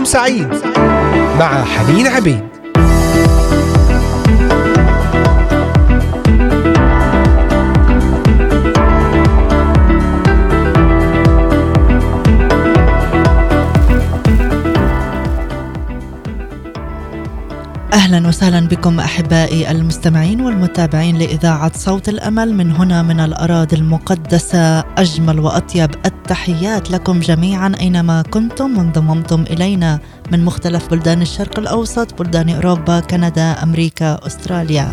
نهاركم سعيد مع حنين عبيد. أهلا وسهلا بكم أحبائي المستمعين والمتابعين لإذاعة صوت الأمل. من هنا من الأراضي المقدسة أجمل وأطيب التحيات لكم جميعا أينما كنتم وانضممتم إلينا من مختلف بلدان الشرق الأوسط بلدان أوروبا كندا أمريكا أستراليا.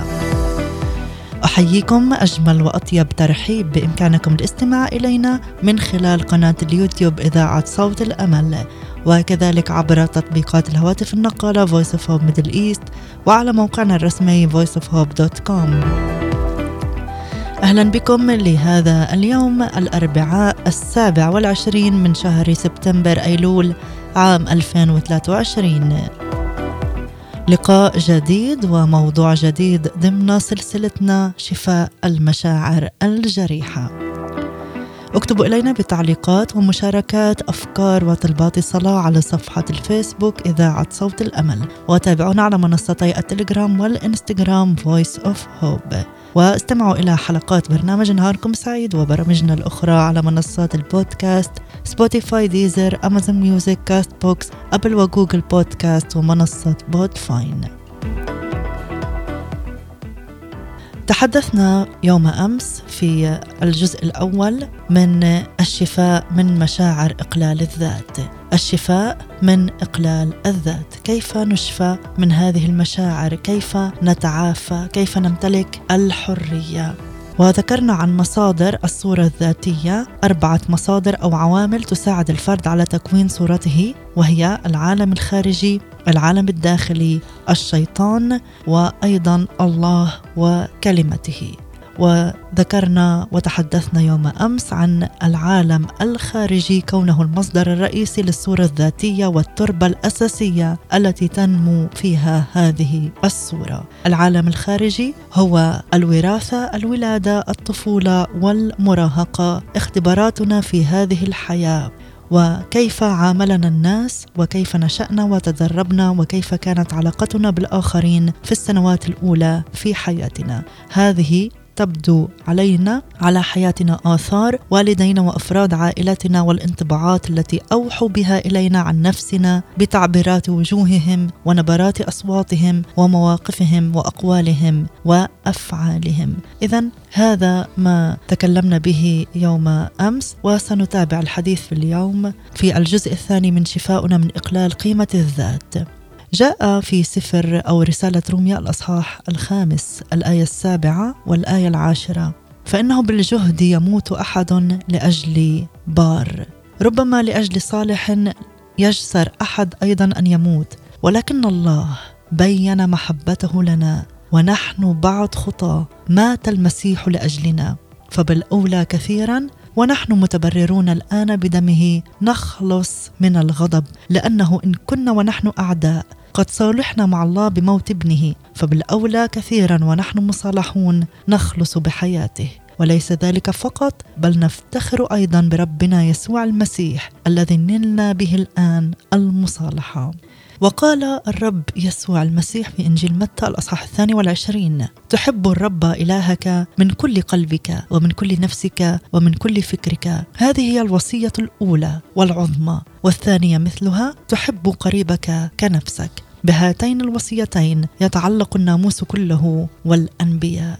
أحييكم أجمل وأطيب ترحيب بإمكانكم الاستماع إلينا من خلال قناة اليوتيوب إذاعة صوت الأمل. وكذلك عبر تطبيقات الهواتف النقالة Voice of Hope Middle East وعلى موقعنا الرسمي voiceofhope.com أهلا بكم لهذا اليوم الأربعاء السابع والعشرين من شهر سبتمبر أيلول عام 2023 لقاء جديد وموضوع جديد ضمن سلسلتنا شفاء المشاعر الجريحة. اكتبوا إلينا بتعليقات ومشاركات أفكار وطلبات الصلاة على صفحة الفيسبوك إذاعة صوت الأمل. وتابعونا على منصتي التليجرام والإنستغرام Voice of Hope. واستمعوا إلى حلقات برنامج نهاركم سعيد وبرامجنا الأخرى على منصات البودكاست سبوتيفاي ديزر أمازون ميوزك كاست بوكس أبل وجوجل بودكاست ومنصة بودفاين تحدثنا يوم أمس في الجزء الأول من الشفاء من مشاعر إقلال الذات. الشفاء من إقلال الذات. كيف نشفى من هذه المشاعر؟ كيف نتعافى؟ كيف نمتلك الحرية؟ وذكرنا عن مصادر الصورة الذاتية أربعة مصادر أو عوامل تساعد الفرد على تكوين صورته وهي العالم الخارجي العالم الداخلي الشيطان وأيضا الله وكلمته. وذكرنا وتحدثنا يوم أمس عن العالم الخارجي كونه المصدر الرئيسي للصورة الذاتية والتربة الأساسية التي تنمو فيها هذه الصورة. العالم الخارجي هو الوراثة، الولادة، الطفولة والمراهقة، اختباراتنا في هذه الحياة وكيف عاملنا الناس وكيف نشأنا وتدربنا وكيف كانت علاقتنا بالآخرين في السنوات الأولى في حياتنا هذه تبدو علينا على حياتنا آثار والدينا وأفراد عائلتنا والانطباعات التي أوحوا بها إلينا عن نفسنا بتعبيرات وجوههم ونبرات أصواتهم ومواقفهم وأقوالهم وأفعالهم. إذا هذا ما تكلمنا به يوم أمس وسنتابع الحديث في اليوم في الجزء الثاني من شفاؤنا من إقلال قيمة الذات. جاء في سفر أو رسالة روميا الأصحاح الخامس الآية السابعة والآية العاشرة. فإنه بالجهد يموت أحد لأجل بار. ربما لأجل صالح يجسر أحد أيضا أن يموت. ولكن الله بين محبته لنا ونحن بعد خطى مات المسيح لأجلنا. فبالأولى كثيرا ونحن متبررون الآن بدمه نخلص من الغضب. لأنه إن كنا ونحن أعداء قد صالحنا مع الله بموت ابنه فبالأولى كثيرا ونحن مصالحون نخلص بحياته. وليس ذلك فقط بل نفتخر أيضا بربنا يسوع المسيح الذي نلنا به الآن المصالحة. وقال الرب يسوع المسيح في إنجيل متى الأصحاح الثاني والعشرين تحب الرب إلهك من كل قلبك ومن كل نفسك ومن كل فكرك. هذه هي الوصية الأولى والعظمى والثانية مثلها تحب قريبك كنفسك. بهاتين الوصيتين يتعلق الناموس كله والأنبياء.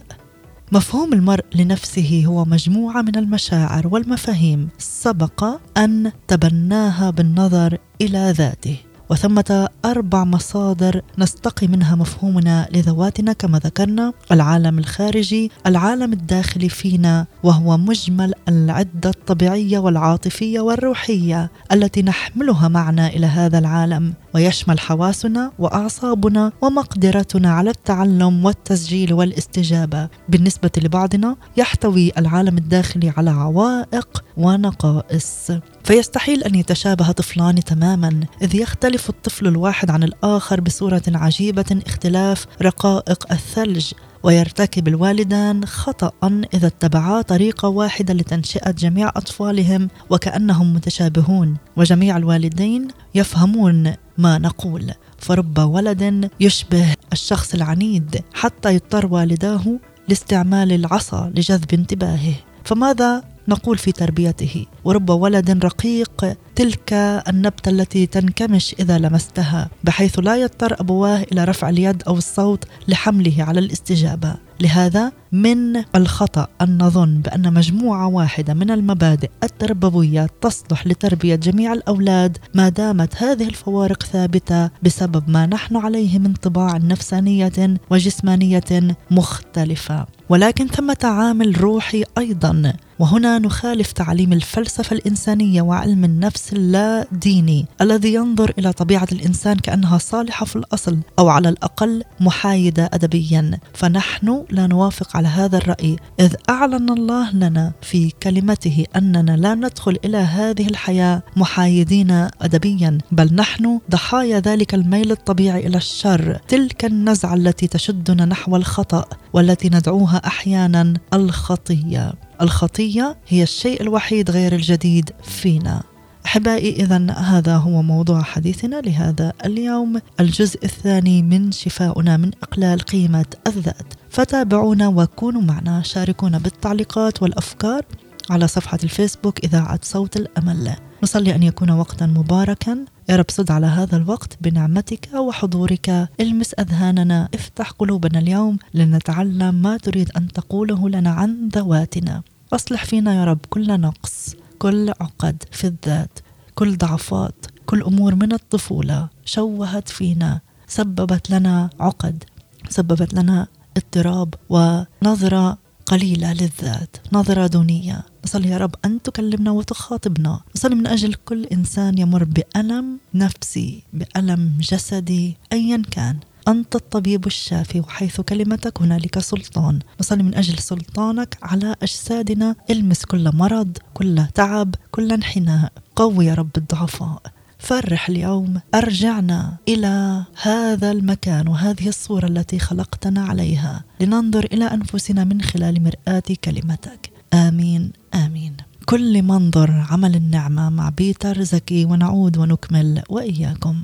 مفهوم المرء لنفسه هو مجموعة من المشاعر والمفاهيم سبق أن تبناها بالنظر إلى ذاته. وثمة أربع مصادر نستقي منها مفهومنا لذواتنا كما ذكرنا العالم الخارجي العالم الداخلي فينا وهو مجمل العدة الطبيعية والعاطفية والروحية التي نحملها معنا إلى هذا العالم. ويشمل حواسنا وأعصابنا ومقدرتنا على التعلم والتسجيل والاستجابة. بالنسبة لبعضنا يحتوي العالم الداخلي على عوائق ونقائص. فيستحيل أن يتشابه طفلان تماما إذ يختلف الطفل الواحد عن الآخر بصورة عجيبة اختلاف رقائق الثلج ويرتكب الوالدان خطأ إذا اتبعا طريقة واحدة لتنشئة جميع أطفالهم وكأنهم متشابهون وجميع الوالدين يفهمون ما نقول. فرب ولد يشبه الشخص العنيد حتى يضطر والداه لاستعمال العصا لجذب انتباهه. فماذا نقول في تربيته ورب ولد رقيق تلك النبتة التي تنكمش إذا لمستها بحيث لا يضطر أبواه إلى رفع اليد أو الصوت لحمله على الاستجابة. لهذا من الخطأ أن نظن بأن مجموعة واحدة من المبادئ التربوية تصلح لتربية جميع الأولاد ما دامت هذه الفوارق ثابتة بسبب ما نحن عليه من طباع نفسانية وجسمانية مختلفة. ولكن ثمة عامل روحي أيضا وهنا نخالف تعاليم الفلسفة الإنسانية وعلم النفس اللا ديني الذي ينظر إلى طبيعة الإنسان كأنها صالحة في الأصل أو على الأقل محايدة أدبيا. فنحن لا نوافق على هذا الرأي إذ أعلن الله لنا في كلمته أننا لا ندخل إلى هذه الحياة محايدين أدبيا بل نحن ضحايا ذلك الميل الطبيعي إلى الشر تلك النزعة التي تشدنا نحو الخطأ والتي ندعوها أحيانا الخطية. الخطية هي الشيء الوحيد غير الجديد فينا. أحبائي اذا هذا هو موضوع حديثنا لهذا اليوم. الجزء الثاني من شفاؤنا من إقلال قيمة الذات. فتابعونا وكونوا معنا شاركونا بالتعليقات والأفكار على صفحة الفيسبوك إذاعة صوت الأمل. نصلي أن يكون وقتا مباركا. يا رب صد على هذا الوقت بنعمتك وحضورك. المس أذهاننا افتح قلوبنا اليوم لنتعلم ما تريد أن تقوله لنا عن ذواتنا. أصلح فينا يا رب كل نقص كل عقد في الذات كل ضعفات كل أمور من الطفولة شوهت فينا. سببت لنا عقد سببت لنا اضطراب ونظرة قليلة للذات. نظره دونية. نصلي يا رب أن تكلمنا وتخاطبنا. نصلي من أجل كل إنسان يمر بألم نفسي بألم جسدي ايا كان. أنت الطبيب الشافي وحيث كلمتك هنالك سلطان. نصلي من أجل سلطانك على أجسادنا. المس كل مرض كل تعب كل انحناء. قوي يا رب الضعفاء. فرح اليوم. أرجعنا إلى هذا المكان وهذه الصورة التي خلقتنا عليها لننظر إلى أنفسنا من خلال مرآة كلمتك. آمين آمين. كل منظر عمل النعمة مع بيتر زكي ونعود ونكمل وإياكم.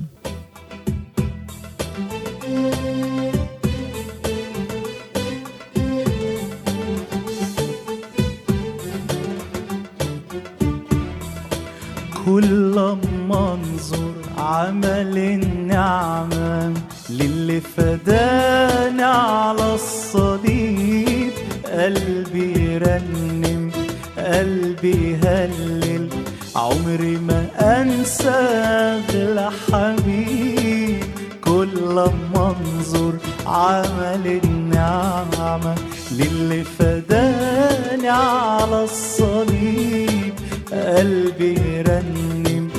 كل لما انظر عمل النعمة للي فداني على الصليب. قلبي يرنم قلبي يهلل. عمري ما أنسى اغلى حبيب. كل لما انظر عمل النعمة للي فداني على الصليب. قلبي يرنم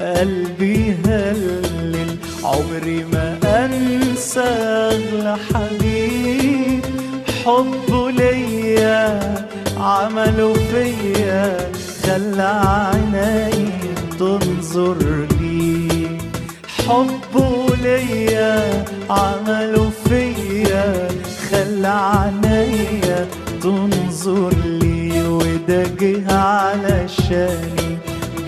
قلبي يهلل عمري ما أنسى أغلى حبيب. حبه ليا عمله فيا. خلى عيني تنظر لي حبه ليا عمله فيا. خلى عينيا تنظر لي وده جه علشاني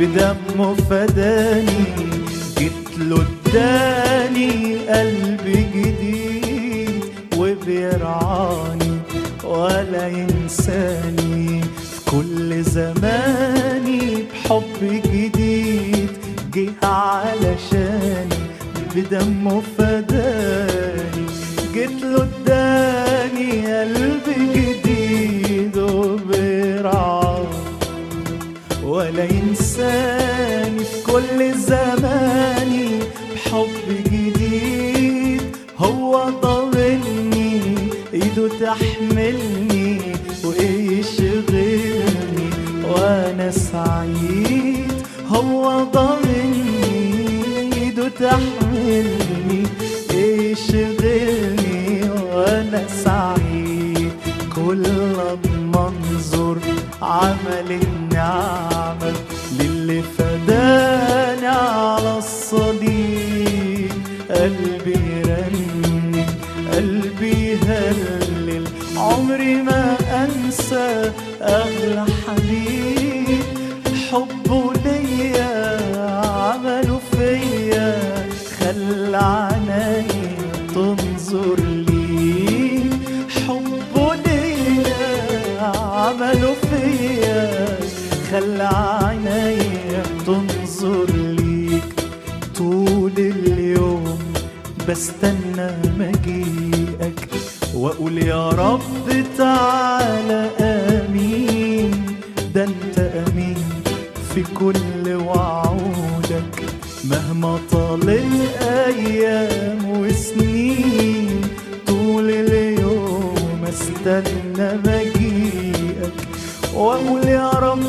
بدمه فداني. جيت له اداني قلب جديد وبيرعاني ولا ينساني. في كل زماني بحب جديد جه علشاني بدمه فداني. جيت له اداني قلب جديد. ولا ينساني في كل زماني بحب جديد. هو ضامني إيده تحملني وايه يشغلني وأنا سعيد. هو ضامني إيده تحملني إيه يشغلني وأنا سعيد. كل ما عمل النعمة للي فداني على الصليب قلبي يرنم قلبي يهلل عمري ما أنسى أغلى حبيب. حبه ليا عمله فيا خلى بستنى مجيئك وأقول يا رب تعالى آمين. ده أنت أمين في كل وعودك مهما طال الأيام وسنين طول اليوم استنى مجيئك وأقول يا رب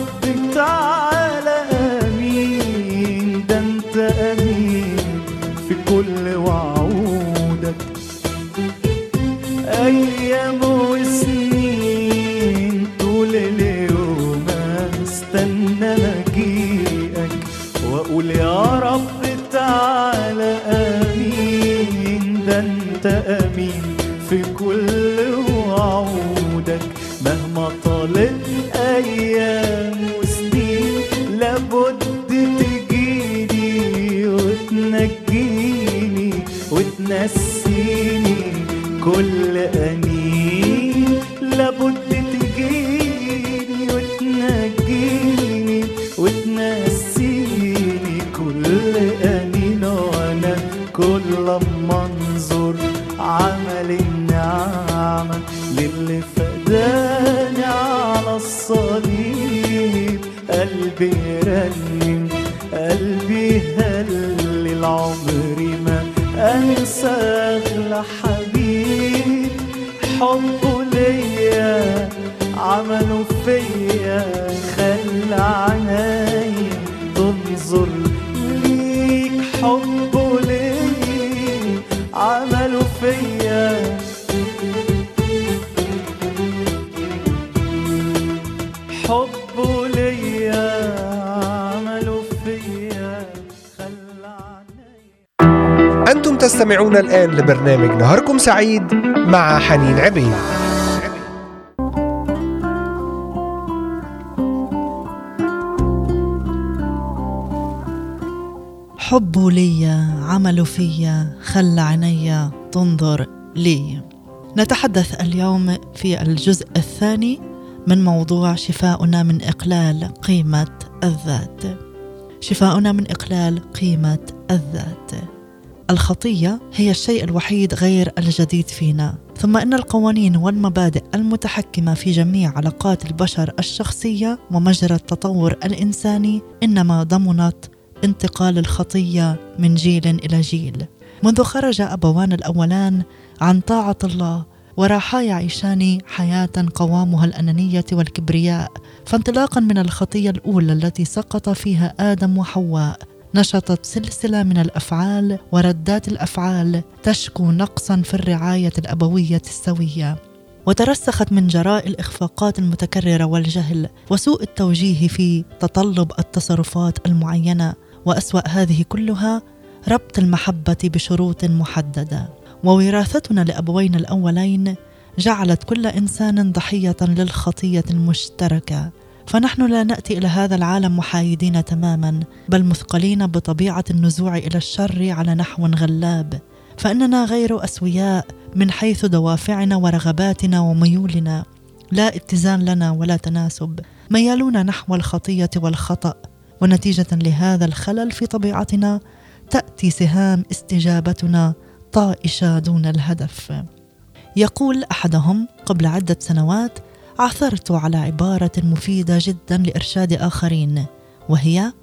لبرنامج نهاركم سعيد مع حنين عبيد. حبه ليا عمله فيا خلى عيني تنظر لي. نتحدث اليوم في الجزء الثاني من موضوع شفاؤنا من إقلال قيمة الذات. شفاؤنا من إقلال قيمة الذات. الخطية هي الشيء الوحيد غير الجديد فينا. ثم إن القوانين والمبادئ المتحكمة في جميع علاقات البشر الشخصية ومجرى التطور الإنساني إنما ضمنت انتقال الخطية من جيل إلى جيل. منذ خرج أبوان الأولان عن طاعة الله وراحا يعيشان حياة قوامها الأنانية والكبرياء فانطلاقا من الخطية الأولى التي سقط فيها آدم وحواء نشطت سلسلة من الأفعال وردات الأفعال تشكو نقصا في الرعاية الأبوية السوية. وترسخت من جراء الإخفاقات المتكررة والجهل وسوء التوجيه في تطلب التصرفات المعينة. وأسوأ هذه كلها ربط المحبة بشروط محددة. ووراثتنا لأبوينا الأولين جعلت كل إنسان ضحية للخطية المشتركة. فنحن لا نأتي إلى هذا العالم محايدين تماما بل مثقلين بطبيعة النزوع إلى الشر على نحو غلاب. فإننا غير أسوياء من حيث دوافعنا ورغباتنا وميولنا. لا اتزان لنا ولا تناسب. ميالون نحو الخطية والخطأ. ونتيجة لهذا الخلل في طبيعتنا تأتي سهام استجابتنا طائشة دون الهدف. يقول أحدهم قبل عدة سنوات عثرت على عبارة مفيدة جدا لإرشاد آخرين وهي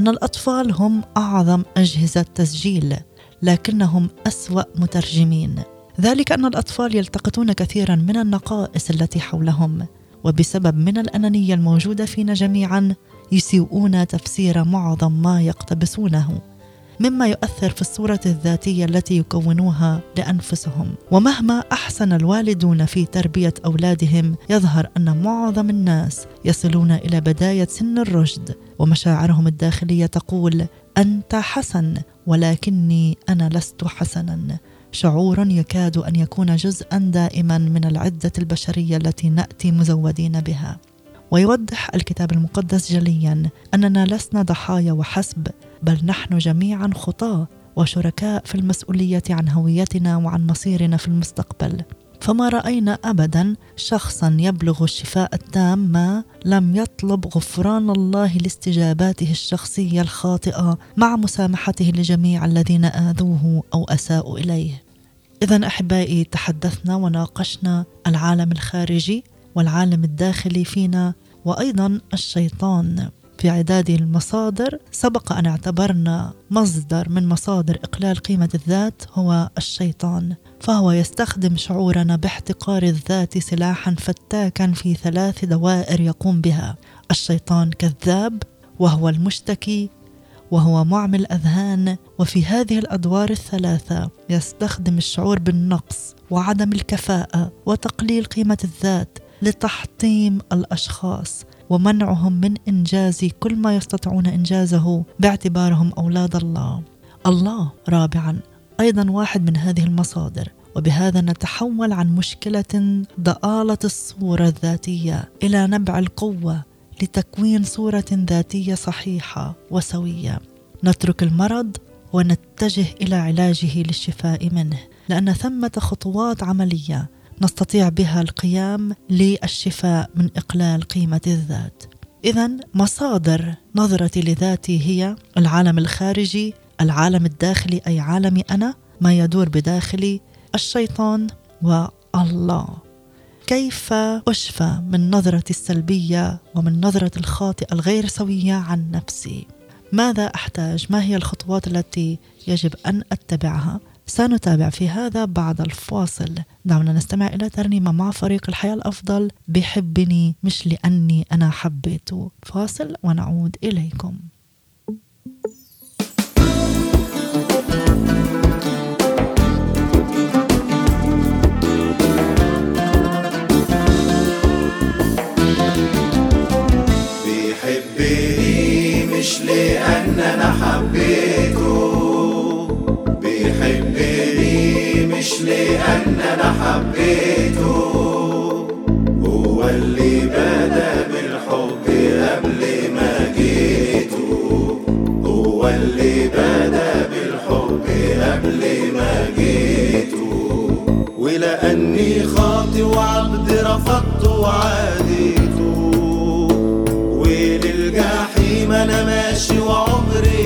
أن الأطفال هم أعظم أجهزة تسجيل لكنهم أسوأ مترجمين. ذلك أن الأطفال يلتقطون كثيرا من النقائص التي حولهم وبسبب من الأنانية الموجودة فينا جميعا يسيئون تفسير معظم ما يقتبسونه. مما يؤثر في الصورة الذاتية التي يكونوها لأنفسهم. ومهما أحسن الوالدون في تربية أولادهم يظهر أن معظم الناس يصلون إلى بداية سن الرشد. ومشاعرهم الداخلية تقول أنت حسن ولكني أنا لست حسنا. شعور يكاد أن يكون جزءا دائما من العدة البشرية التي نأتي مزودين بها. ويوضح الكتاب المقدس جليا أننا لسنا ضحايا وحسب بل نحن جميعا خطاه وشركاء في المسؤولية عن هويتنا وعن مصيرنا في المستقبل. فما رأينا ابدا شخصا يبلغ الشفاء التام ما لم يطلب غفران الله لاستجاباته الشخصية الخاطئة مع مسامحته لجميع الذين آذوه أو أساءوا إليه. اذا أحبائي تحدثنا وناقشنا العالم الخارجي والعالم الداخلي فينا وأيضا الشيطان. في عداد المصادر سبق أن اعتبرنا مصدر من مصادر إقلال قيمة الذات هو الشيطان فهو يستخدم شعورنا باحتقار الذات سلاحا فتاكا في ثلاث دوائر يقوم بها الشيطان كذاب وهو المشتكي وهو معمي الأذهان وفي هذه الأدوار الثلاثة يستخدم الشعور بالنقص وعدم الكفاءة وتقليل قيمة الذات لتحطيم الأشخاص ومنعهم من إنجاز كل ما يستطيعون إنجازه باعتبارهم أولاد الله. الله رابعا أيضا واحد من هذه المصادر وبهذا نتحول عن مشكلة ضآلة الصورة الذاتية إلى نبع القوة لتكوين صورة ذاتية صحيحة وسوية. نترك المرض ونتجه إلى علاجه للشفاء منه، لأن ثمة خطوات عملية نستطيع بها القيام للشفاء من إقلال قيمة الذات. اذا مصادر نظرتي لذاتي هي العالم الخارجي، العالم الداخلي أي عالمي أنا، ما يدور بداخلي، الشيطان والله. كيف أشفى من نظرتي السلبية ومن نظرتي الخاطئة الغير سوية عن نفسي؟ ماذا أحتاج؟ ما هي الخطوات التي يجب أن أتبعها سنتابع في هذا بعد الفاصل. دعونا نستمع إلى ترنيمة مع فريق الحياة الأفضل بحبني مش لأني أنا حبيته. فاصل ونعود إليكم. ولأني خاطي وعبد رفضت وعاديته وللجحيم أنا ماشي وعمري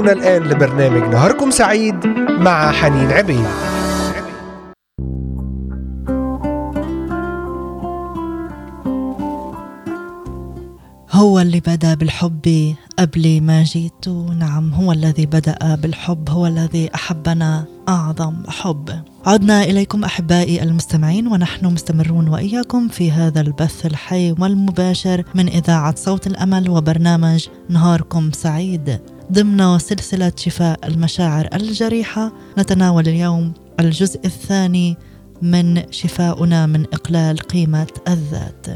تستمعون الآن لبرنامج نهاركم سعيد مع حنين عبيد. هو اللي بدأ بالحب قبل ما جيت نعم هو الذي بدأ بالحب هو الذي أحبنا أعظم حب. عدنا إليكم أحبائي المستمعين ونحن مستمرون وإياكم في هذا البث الحي والمباشر من إذاعة صوت الأمل وبرنامج نهاركم سعيد. ضمن سلسلة شفاء المشاعر الجريحة نتناول اليوم الجزء الثاني من شفاؤنا من إقلال قيمة الذات.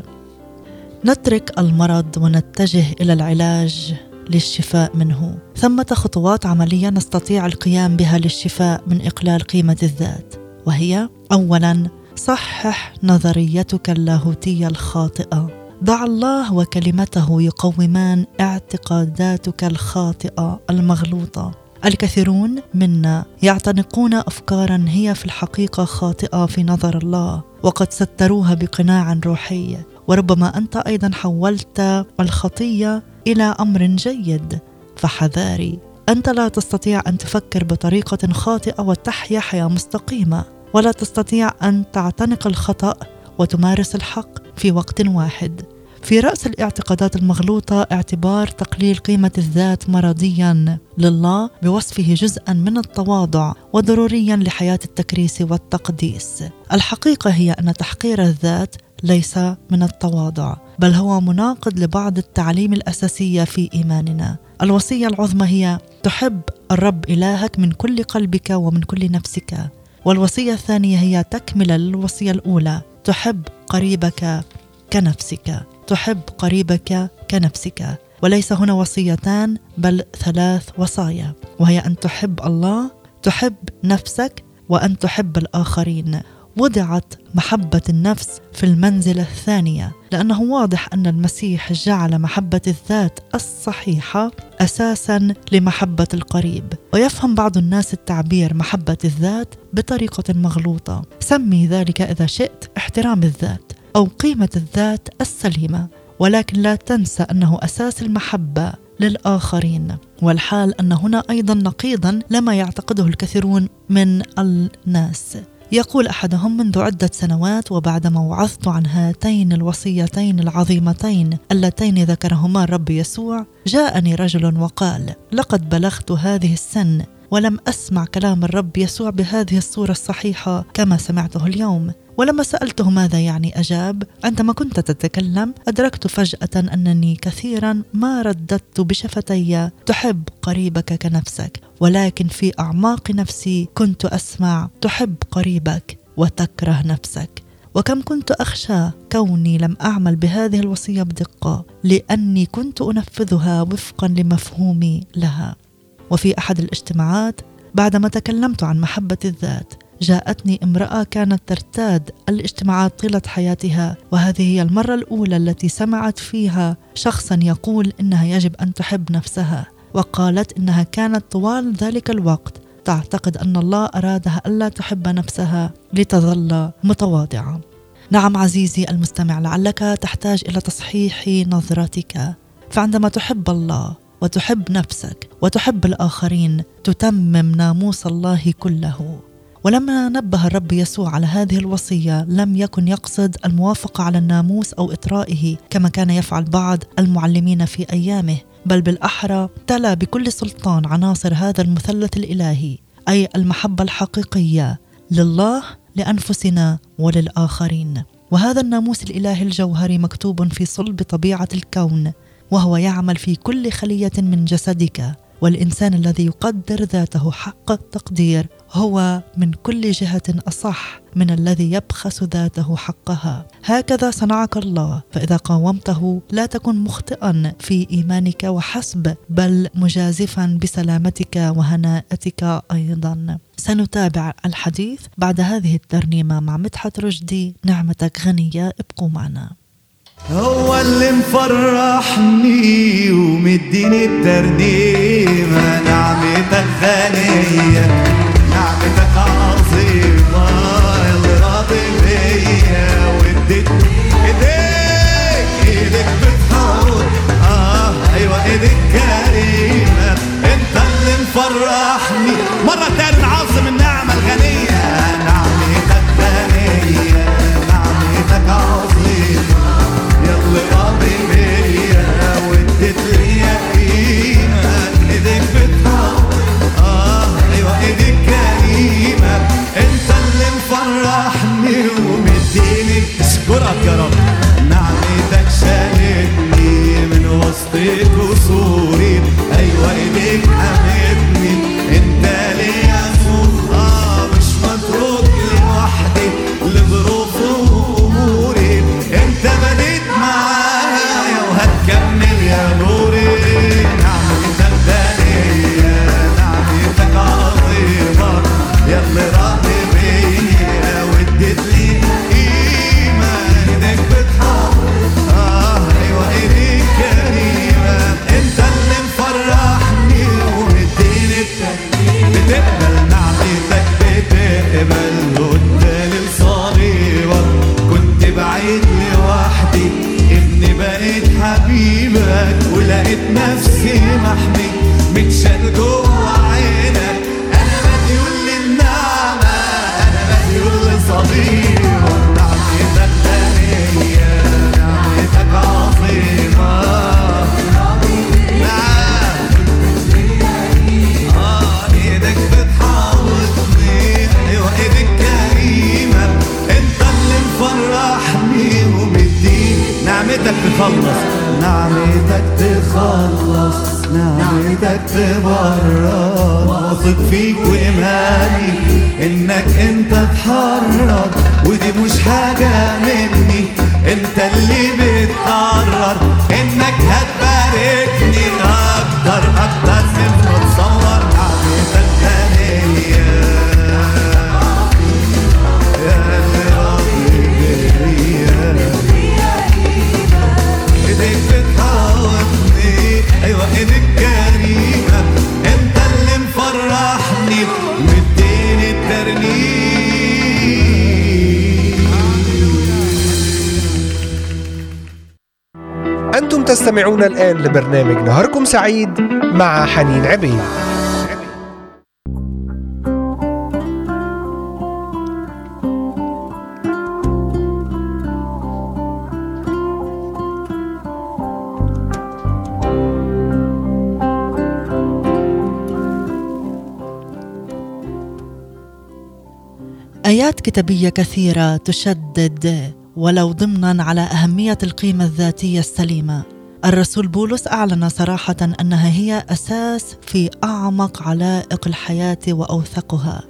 نترك المرض ونتجه إلى العلاج للشفاء منه. ثمة خطوات عملية نستطيع القيام بها للشفاء من إقلال قيمة الذات وهي اولا صحح نظريتك اللاهوتية الخاطئة. ضع الله وكلمته يقومان اعتقاداتك الخاطئة المغلوطة. الكثيرون منا يعتنقون افكارا هي في الحقيقة خاطئة في نظر الله وقد ستروها بقناع روحي. وربما أنت أيضا حولت الخطية إلى أمر جيد. فحذاري أنت لا تستطيع أن تفكر بطريقة خاطئة وتحيا حياه مستقيمة. ولا تستطيع أن تعتنق الخطأ وتمارس الحق في وقت واحد. في رأس الاعتقادات المغلوطة اعتبار تقليل قيمة الذات مرضيا لله بوصفه جزءا من التواضع وضروريا لحياة التكريس والتقديس. الحقيقة هي أن تحقير الذات ليس من التواضع بل هو مناقض لبعض التعليم الاساسيه في إيماننا. الوصية العظمى هي تحب الرب إلهك من كل قلبك ومن كل نفسك. والوصية الثانية هي تكمله للوصيه الأولى تحب قريبك كنفسك. تحب قريبك كنفسك. وليس هنا وصيتان بل ثلاث وصايا. وهي أن تحب الله تحب نفسك وأن تحب الآخرين. وضعت محبة النفس في المنزلة الثانية لأنه واضح أن المسيح جعل محبة الذات الصحيحة أساسا لمحبة القريب. ويفهم بعض الناس التعبير محبة الذات بطريقة مغلوطة. سمي ذلك إذا شئت احترام الذات. أو قيمة الذات السليمة ولكن لا تنسى أنه أساس المحبة للآخرين. والحال أن هنا أيضا نقيضا لما يعتقده الكثيرون من الناس. يقول أحدهم منذ عدة سنوات وبعدما وعظت عن هاتين الوصيتين العظيمتين اللتين ذكرهما الرب يسوع جاءني رجل وقال لقد بلغت هذه السن ولم أسمع كلام الرب يسوع بهذه الصورة الصحيحة كما سمعته اليوم. ولما سألته ماذا يعني أجاب عندما كنت تتكلم أدركت فجأة أنني كثيرا ما رددت بشفتي تحب قريبك كنفسك ولكن في أعماق نفسي كنت أسمع تحب قريبك وتكره نفسك وكم كنت أخشى كوني لم أعمل بهذه الوصية بدقة لأني كنت أنفذها وفقا لمفهومي لها. وفي أحد الاجتماعات بعدما تكلمت عن محبة الذات جاءتني امرأة كانت ترتاد الاجتماعات طيلة حياتها وهذه هي المرة الأولى التي سمعت فيها شخصا يقول إنها يجب أن تحب نفسها وقالت إنها كانت طوال ذلك الوقت تعتقد أن الله أرادها ألا تحب نفسها لتظل متواضعة. نعم عزيزي المستمع لعلك تحتاج إلى تصحيح نظرتك. فعندما تحب الله وتحب نفسك وتحب الآخرين تتمم ناموس الله كله. ولما نبه الرب يسوع على هذه الوصية لم يكن يقصد الموافقة على الناموس أو إطرائه كما كان يفعل بعض المعلمين في أيامه بل بالأحرى تلا بكل سلطان عناصر هذا المثلث الإلهي أي المحبة الحقيقية لله لأنفسنا وللآخرين. وهذا الناموس الإلهي الجوهري مكتوب في صلب طبيعة الكون وهو يعمل في كل خلية من جسدك. والإنسان الذي يقدر ذاته حق التقدير هو من كل جهة أصح من الذي يبخس ذاته حقها. هكذا صنعك الله. فإذا قاومته لا تكن مخطئا في إيمانك وحسب بل مجازفا بسلامتك وهناءتك أيضا. سنتابع الحديث بعد هذه الترنيمة مع مدحت رشدي. نعمتك غنية ابقوا معنا. هو اللي مفرحني ومديني الترنيمة نعمتك غنية نعمتك عظيمة اللي راضي بيا واديك ايديك ايديك بتحاول. آه أيوه ايديك كريمة. انت اللي مفرحني. مرة تاني نعظم النعمة. تخلص نعمتك تبرر واثق فيك وايماني إنك أنت تحرر. ودي مش حاجة مني. أنت اللي بتقرر. إنك هتباركني تستمعون الآن لبرنامج نهاركم سعيد مع حنين عبيد آيات كتابية كثيرة تشدد ولو ضمنا على أهمية القيمة الذاتية السليمة. الرسول بولس أعلن صراحة أنها هي أساس في أعمق علائق الحياة وأوثقها.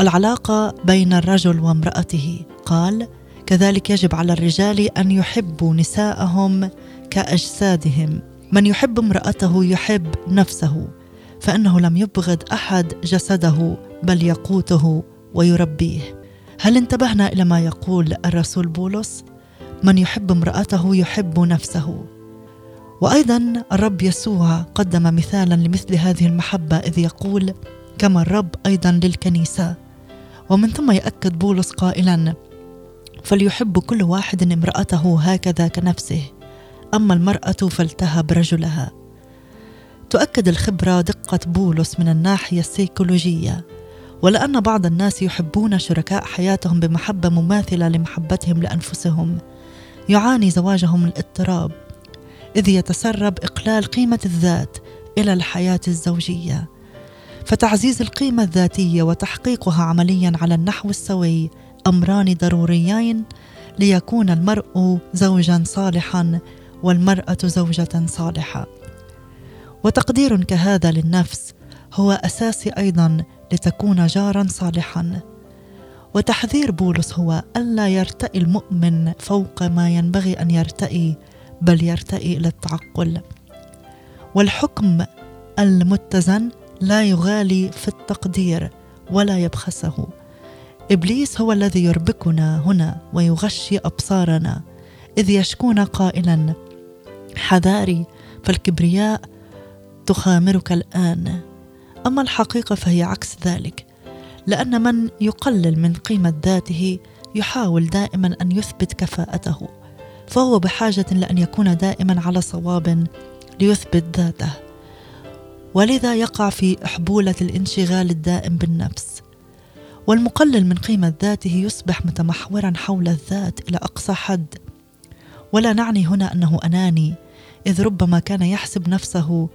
العلاقة بين الرجل وامرأته، قال: كذلك يجب على الرجال أن يحبوا نساءهم كأجسادهم. من يحب امرأته يحب نفسه، فإنه لم يبغض أحد جسده بل يقوته ويربيه. هل انتبهنا إلى ما يقول الرسول بولس من يحب امرأته يحب نفسه وأيضا الرب يسوع قدم مثالا لمثل هذه المحبة إذ يقول كما الرب أيضا للكنيسة. ومن ثم يأكد بولس قائلا فليحب كل واحد امرأته هكذا كنفسه أما المرأة فلتهب رجلها. تؤكد الخبرة دقة بولس من الناحية السيكولوجية ولأن بعض الناس يحبون شركاء حياتهم بمحبة مماثلة لمحبتهم لأنفسهم يعاني زواجهم الاضطراب. إذ يتسرب إقلال قيمة الذات إلى الحياة الزوجية. فتعزيز القيمة الذاتية وتحقيقها عمليا على النحو السوي أمران ضروريين ليكون المرء زوجا صالحا والمرأة زوجة صالحة. وتقدير كهذا للنفس هو أساسي أيضا لتكون جارا صالحا. وتحذير بولس هو ألا يرتئي المؤمن فوق ما ينبغي أن يرتئي بل يرتئي إلى التعقل. والحكم المتزن لا يغالي في التقدير ولا يبخسه. إبليس هو الذي يربكنا هنا ويغشي أبصارنا إذ يشكون قائلا حذاري فالكبرياء تخامرك الآن. أما الحقيقة فهي عكس ذلك لأن من يقلل من قيمة ذاته يحاول دائما أن يثبت كفاءته. فهو بحاجة لأن يكون دائما على صواب ليثبت ذاته ولذا يقع في احبوله الانشغال الدائم بالنفس. والمقلل من قيمة ذاته يصبح متمحورا حول الذات إلى أقصى حد. ولا نعني هنا أنه أناني إذ ربما كان يحسب نفسه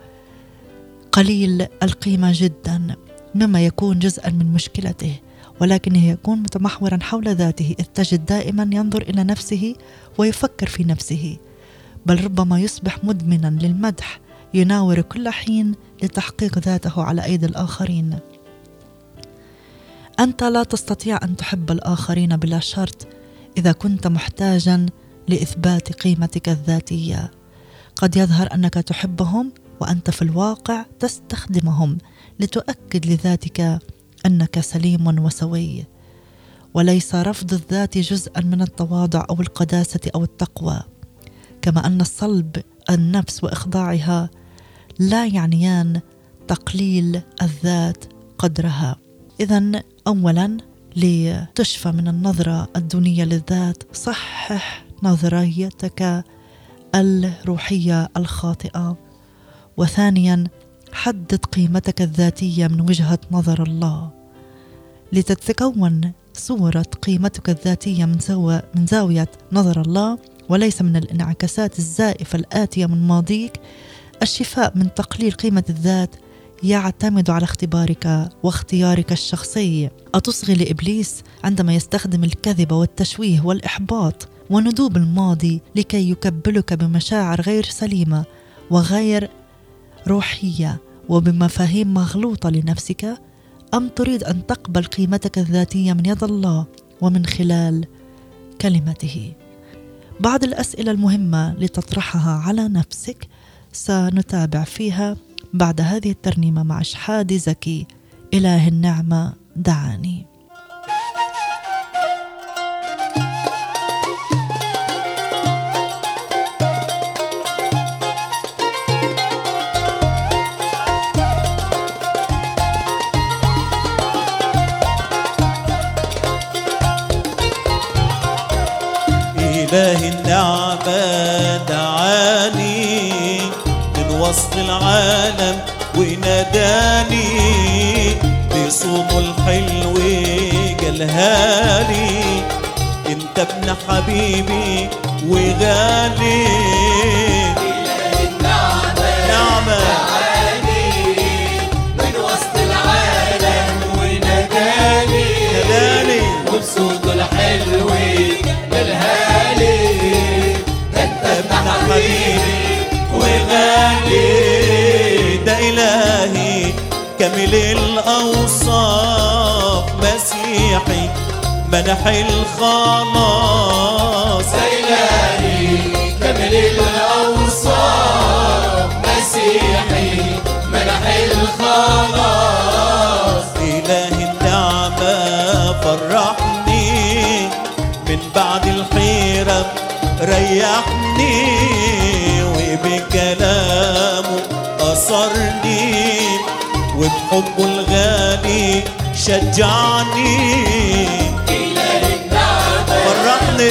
قليل القيمة جدا مما يكون جزءا من مشكلته. ولكنه يكون متمحورا حول ذاته إذ تجد دائما ينظر إلى نفسه ويفكر في نفسه بل ربما يصبح مدمنا للمدح يناور كل حين لتحقيق ذاته على أيدي الآخرين. أنت لا تستطيع أن تحب الآخرين بلا شرط إذا كنت محتاجا لإثبات قيمتك الذاتية. قد يظهر أنك تحبهم وأنت في الواقع تستخدمهم لتؤكد لذاتك أنك سليم وسوي وليس رفض الذات جزءا من التواضع أو القداسة أو التقوى كما أن الصلب النفس وإخضاعها لا يعنيان تقليل الذات قدرها. إذا أولا لتشفى من النظرة الدونية للذات صحح نظريتك الروحية الخاطئة. وثانيا حدد قيمتك الذاتية من وجهة نظر الله. لتتكون صورة قيمتك الذاتية من, سو... من زاوية نظر الله وليس من الانعكاسات الزائفة الآتية من ماضيك. الشفاء من تقليل قيمة الذات يعتمد على اختبارك واختيارك الشخصي. أتصغي لإبليس عندما يستخدم الكذب والتشويه والإحباط وندوب الماضي لكي يكبلك بمشاعر غير سليمة وغير روحية وبمفاهيم مغلوطة لنفسك أم تريد أن تقبل قيمتك الذاتية من يد الله ومن خلال كلمته؟ بعض الأسئلة المهمة لتطرحها على نفسك سنتابع فيها بعد هذه الترنيمة مع شحاد زكي. إله النعمة دعاني. إله النعمة دعاني من وسط العالم وناداني بصوته الحلو جلهالي انت ابن حبيبي وغالي. حبيبي وغالي ده إلهي كامل الأوصاف مسيحي منح الخلاص. إلهي كامل الأوصاف مسيحي منح الخلاص. إله النعمة فرحني من بعد الحيرة ريحني. وبكلامه أثرني وبحبه الغالي شجعني. فرحني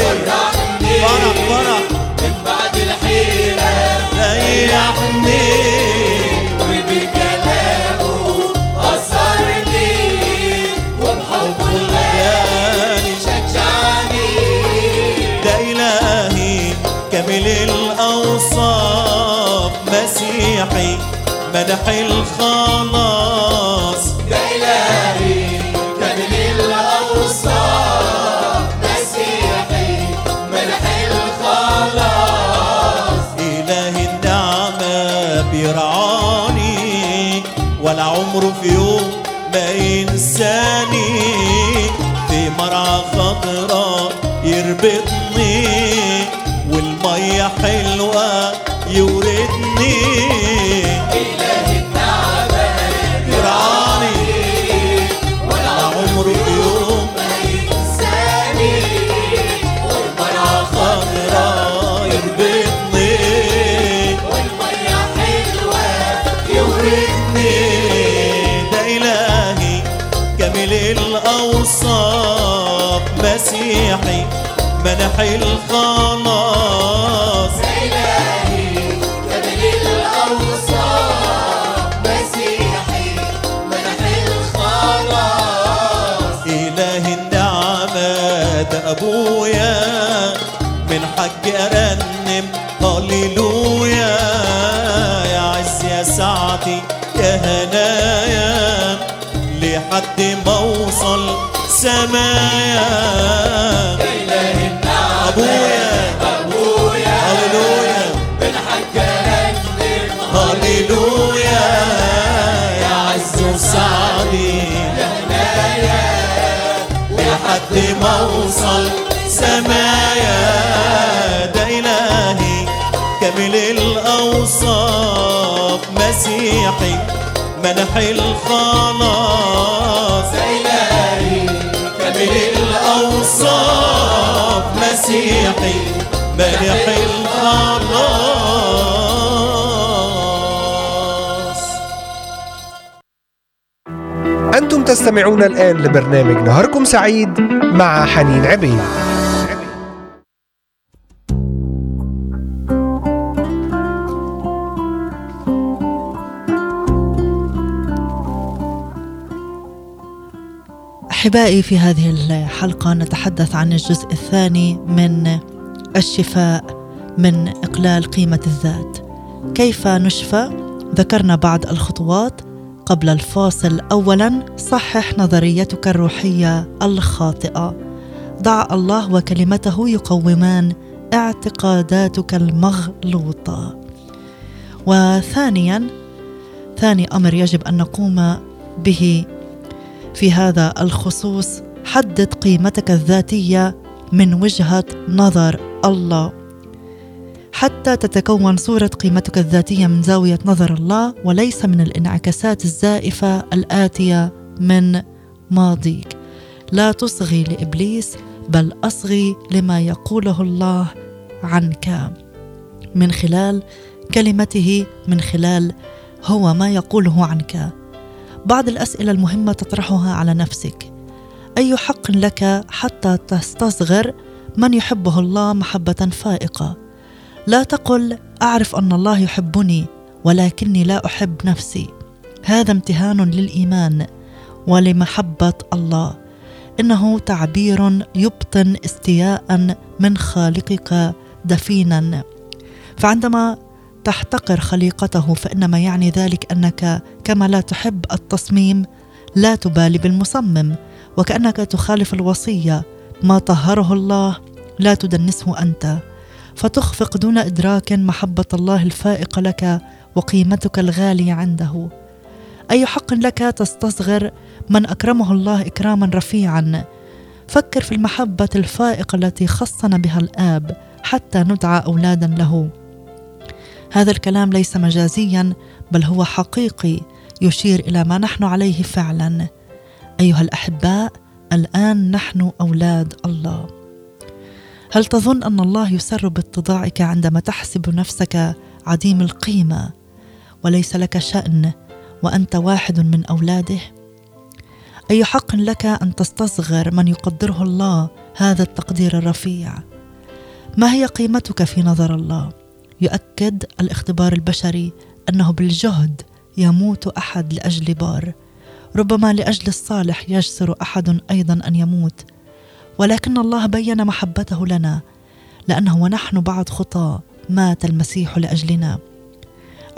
فرح فرح. منح ده أبويا من حج أرنم. هللويا يا عز يا سعدي يا هنايا لحد ما أوصل سمايا. أبويا أبويا هللويا بالحكا هللويا يا عز لحد ما اوصل سمايا ده إلهي كامل الأوصاف مسيحي منح الخلاص إلهي كامل الأوصاف مسيحي منح الخلاص تستمعون الآن لبرنامج نهاركم سعيد مع حنين عبيد. أحبائي في هذه الحلقة نتحدث عن الجزء الثاني من الشفاء من إقلال قيمة الذات. كيف نشفى؟ ذكرنا بعض الخطوات. قبل الفاصل. اولا صحح نظريتك الروحية الخاطئة. ضع الله وكلمته يقومان اعتقاداتك المغلوطة. وثانيا ثاني أمر يجب أن نقوم به في هذا الخصوص حدد قيمتك الذاتية من وجهة نظر الله. حتى تتكون صورة قيمتك الذاتية من زاوية نظر الله وليس من الانعكاسات الزائفة الآتية من ماضيك. لا تصغي لإبليس بل أصغي لما يقوله الله عنك. من خلال كلمته من خلال هو ما يقوله عنك. بعض الأسئلة المهمة تطرحها على نفسك. أي حق لك حتى تستصغر من يحبه الله محبة فائقة؟ لا تقل أعرف أن الله يحبني ولكني لا أحب نفسي. هذا امتهان للإيمان ولمحبة الله. إنه تعبير يبطن استياء من خالقك دفينا. فعندما تحتقر خليقته فإنما يعني ذلك أنك كما لا تحب التصميم لا تبالي بالمصمم وكأنك تخالف الوصية. ما طهره الله لا تدنسه أنت. فتخفق دون إدراك محبة الله الفائقه لك وقيمتك الغالية عنده. أي حق لك تستصغر من أكرمه الله إكراما رفيعا. فكر في المحبة الفائقه التي خصنا بها الآب حتى ندعى أولادا له. هذا الكلام ليس مجازيا بل هو حقيقي يشير إلى ما نحن عليه فعلا. أيها الأحباء الآن نحن أولاد الله. هل تظن أن الله يسر باتضاعك عندما تحسب نفسك عديم القيمة؟ وليس لك شأن وأنت واحد من أولاده؟ أي حق لك أن تستصغر من يقدره الله هذا التقدير الرفيع؟ ما هي قيمتك في نظر الله؟ يؤكد الاختبار البشري أنه بالجهد يموت أحد لأجل بار. ربما لأجل الصالح يجسر أحد أيضا أن يموت. ولكن الله بين محبته لنا لأنه ونحن بعد خطاه مات المسيح لأجلنا.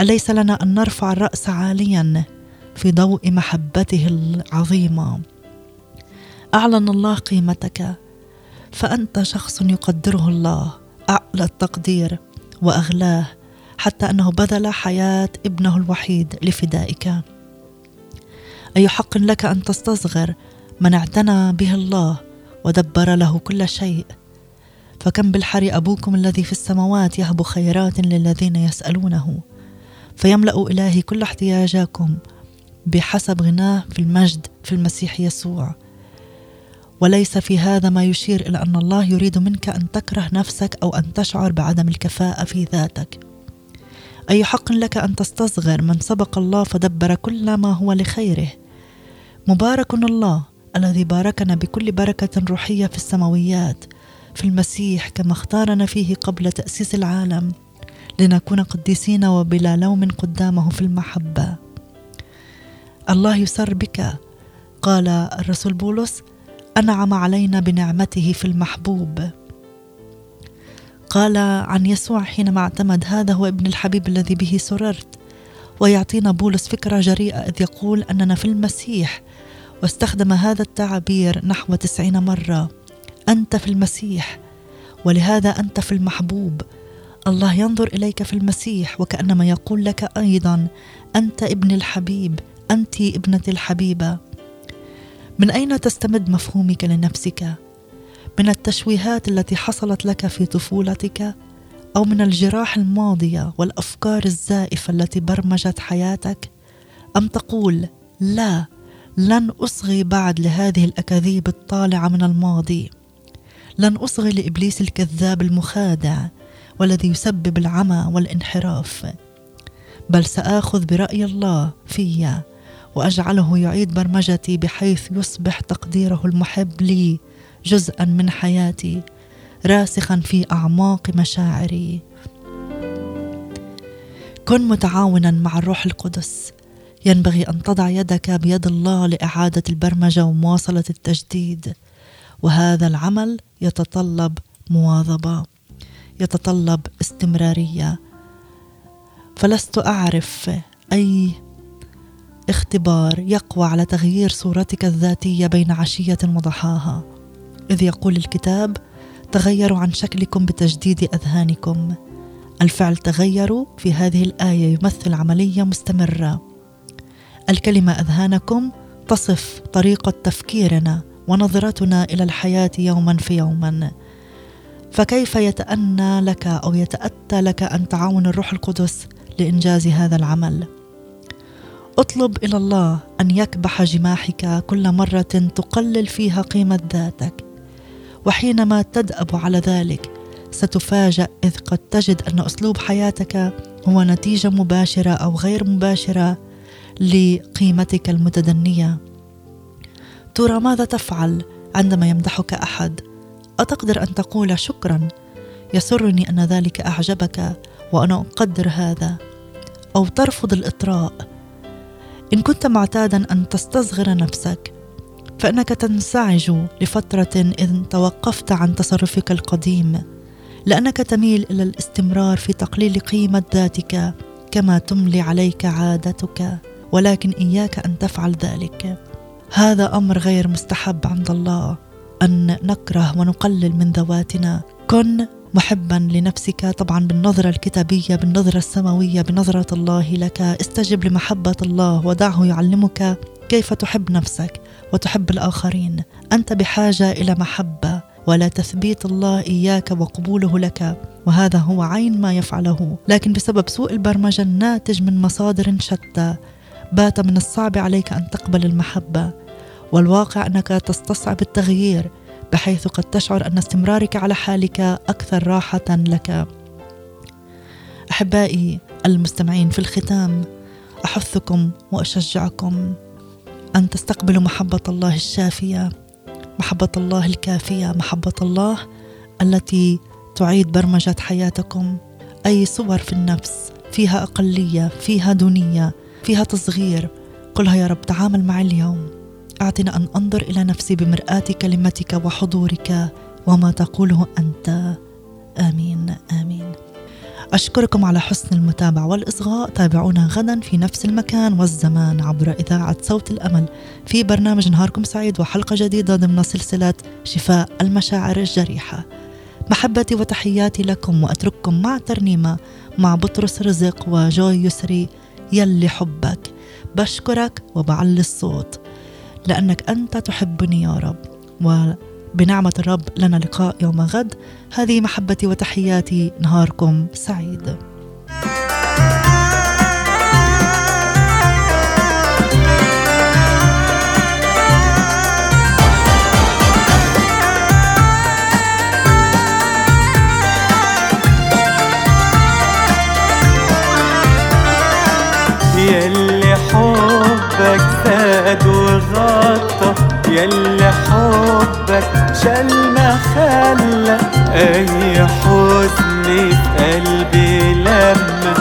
أليس لنا أن نرفع الرأس عاليا في ضوء محبته العظيمة؟ أعلن الله قيمتك فأنت شخص يقدره الله أعلى التقدير وأغلاه حتى أنه بذل حياة ابنه الوحيد لفدائك. اي حق لك أن تستصغر من اعتنى به الله ودبر له كل شيء. فكم بالحر أبوكم الذي في السماوات يهب خيرات للذين يسألونه. فيملأ إلهي كل احتياجاكم بحسب غناه في المجد في المسيح يسوع. وليس في هذا ما يشير إلى أن الله يريد منك أن تكره نفسك أو أن تشعر بعدم الكفاءة في ذاتك. أي حق لك أن تستصغر من سبق الله فدبر كل ما هو لخيره. مبارك الله. الذي باركنا بكل بركة روحية في السماويات في المسيح كما اختارنا فيه قبل تأسيس العالم لنكون قديسين وبلا لوم قدامه في المحبة. الله يسر بك قال الرسول بولس أنعم علينا بنعمته في المحبوب. قال عن يسوع حينما اعتمد هذا هو ابن الحبيب الذي به سررت. ويعطينا بولس فكرة جريئة إذ يقول أننا في المسيح واستخدم هذا التعبير نحو تسعين مرة. أنت في المسيح ولهذا أنت في المحبوب. الله ينظر إليك في المسيح وكأنما يقول لك أيضا أنت ابن الحبيب أنت ابنة الحبيبة. من أين تستمد مفهومك لنفسك؟ من التشويهات التي حصلت لك في طفولتك أو من الجراح الماضية والأفكار الزائفة التي برمجت حياتك؟ أم تقول لا لن أصغي بعد لهذه الأكاذيب الطالعة من الماضي. لن أصغي لإبليس الكذاب المخادع والذي يسبب العمى والانحراف. بل سآخذ برأي الله في وأجعله يعيد برمجتي بحيث يصبح تقديره المحب لي جزءا من حياتي راسخا في أعماق مشاعري. كن متعاونا مع الروح القدس. ينبغي أن تضع يدك بيد الله لإعادة البرمجة ومواصلة التجديد. وهذا العمل يتطلب مواظبة يتطلب استمرارية. فلست أعرف أي اختبار يقوى على تغيير صورتك الذاتية بين عشية وضحاها إذ يقول الكتاب تغيروا عن شكلكم بتجديد أذهانكم. الفعل تغيروا في هذه الآية يمثل عملية مستمرة. الكلمة أذهانكم تصف طريقه تفكيرنا ونظرتنا إلى الحياة يوما في يوما. فكيف يتأنى لك أو يتأتى لك أن تعاون الروح القدس لإنجاز هذا العمل؟ اطلب إلى الله أن يكبح جماحك كل مرة تقلل فيها قيمة ذاتك. وحينما تدأب على ذلك ستفاجأ إذ قد تجد أن أسلوب حياتك هو نتيجة مباشرة أو غير مباشرة لقيمتك المتدنية. ترى ماذا تفعل عندما يمدحك أحد؟ أتقدر أن تقول شكرا. يسرني أن ذلك أعجبك وأنا أقدر هذا. أو ترفض الإطراء. إن كنت معتادا أن تستصغر نفسك فإنك تنزعج لفترة اذ توقفت عن تصرفك القديم لأنك تميل إلى الاستمرار في تقليل قيمة ذاتك كما تملي عليك عادتك. ولكن إياك أن تفعل ذلك. هذا أمر غير مستحب عند الله أن نكره ونقلل من ذواتنا. كن محبا لنفسك طبعا بالنظرة الكتابية بالنظرة السماوية بنظرة الله لك. استجب لمحبة الله ودعه يعلمك كيف تحب نفسك وتحب الآخرين. أنت بحاجة إلى محبة ولا تثبيت الله إياك وقبوله لك. وهذا هو عين ما يفعله. لكن بسبب سوء البرمجة الناتج من مصادر شتى. بات من الصعب عليك أن تقبل المحبة والواقع أنك تستصعب التغيير بحيث قد تشعر أن استمرارك على حالك أكثر راحة لك. أحبائي المستمعين في الختام أحثكم وأشجعكم أن تستقبلوا محبة الله الشافية محبة الله الكافية محبة الله التي تعيد برمجة حياتكم. أي صور في النفس فيها أقلية فيها دونية فيها تصغير. قلها يا رب تعامل معي اليوم. اعطنا أن أنظر إلى نفسي بمرآة كلمتك وحضورك وما تقوله أنت. آمين آمين. أشكركم على حسن المتابعة والإصغاء. تابعونا غدا في نفس المكان والزمان عبر إذاعة صوت الأمل. في برنامج نهاركم سعيد وحلقة جديدة ضمن سلسلة شفاء المشاعر الجريحة. محبتي وتحياتي لكم وأترككم مع ترنيمة مع بطرس رزق وجوي يسري. يلي حبك. بشكرك وبعلي الصوت لأنك أنت تحبني يا رب. بنعمة الرب لنا لقاء يوم غد. هذه محبتي وتحياتي نهاركم سعيد. يلي حبك شال ما خلى اي حزن في قلبي لما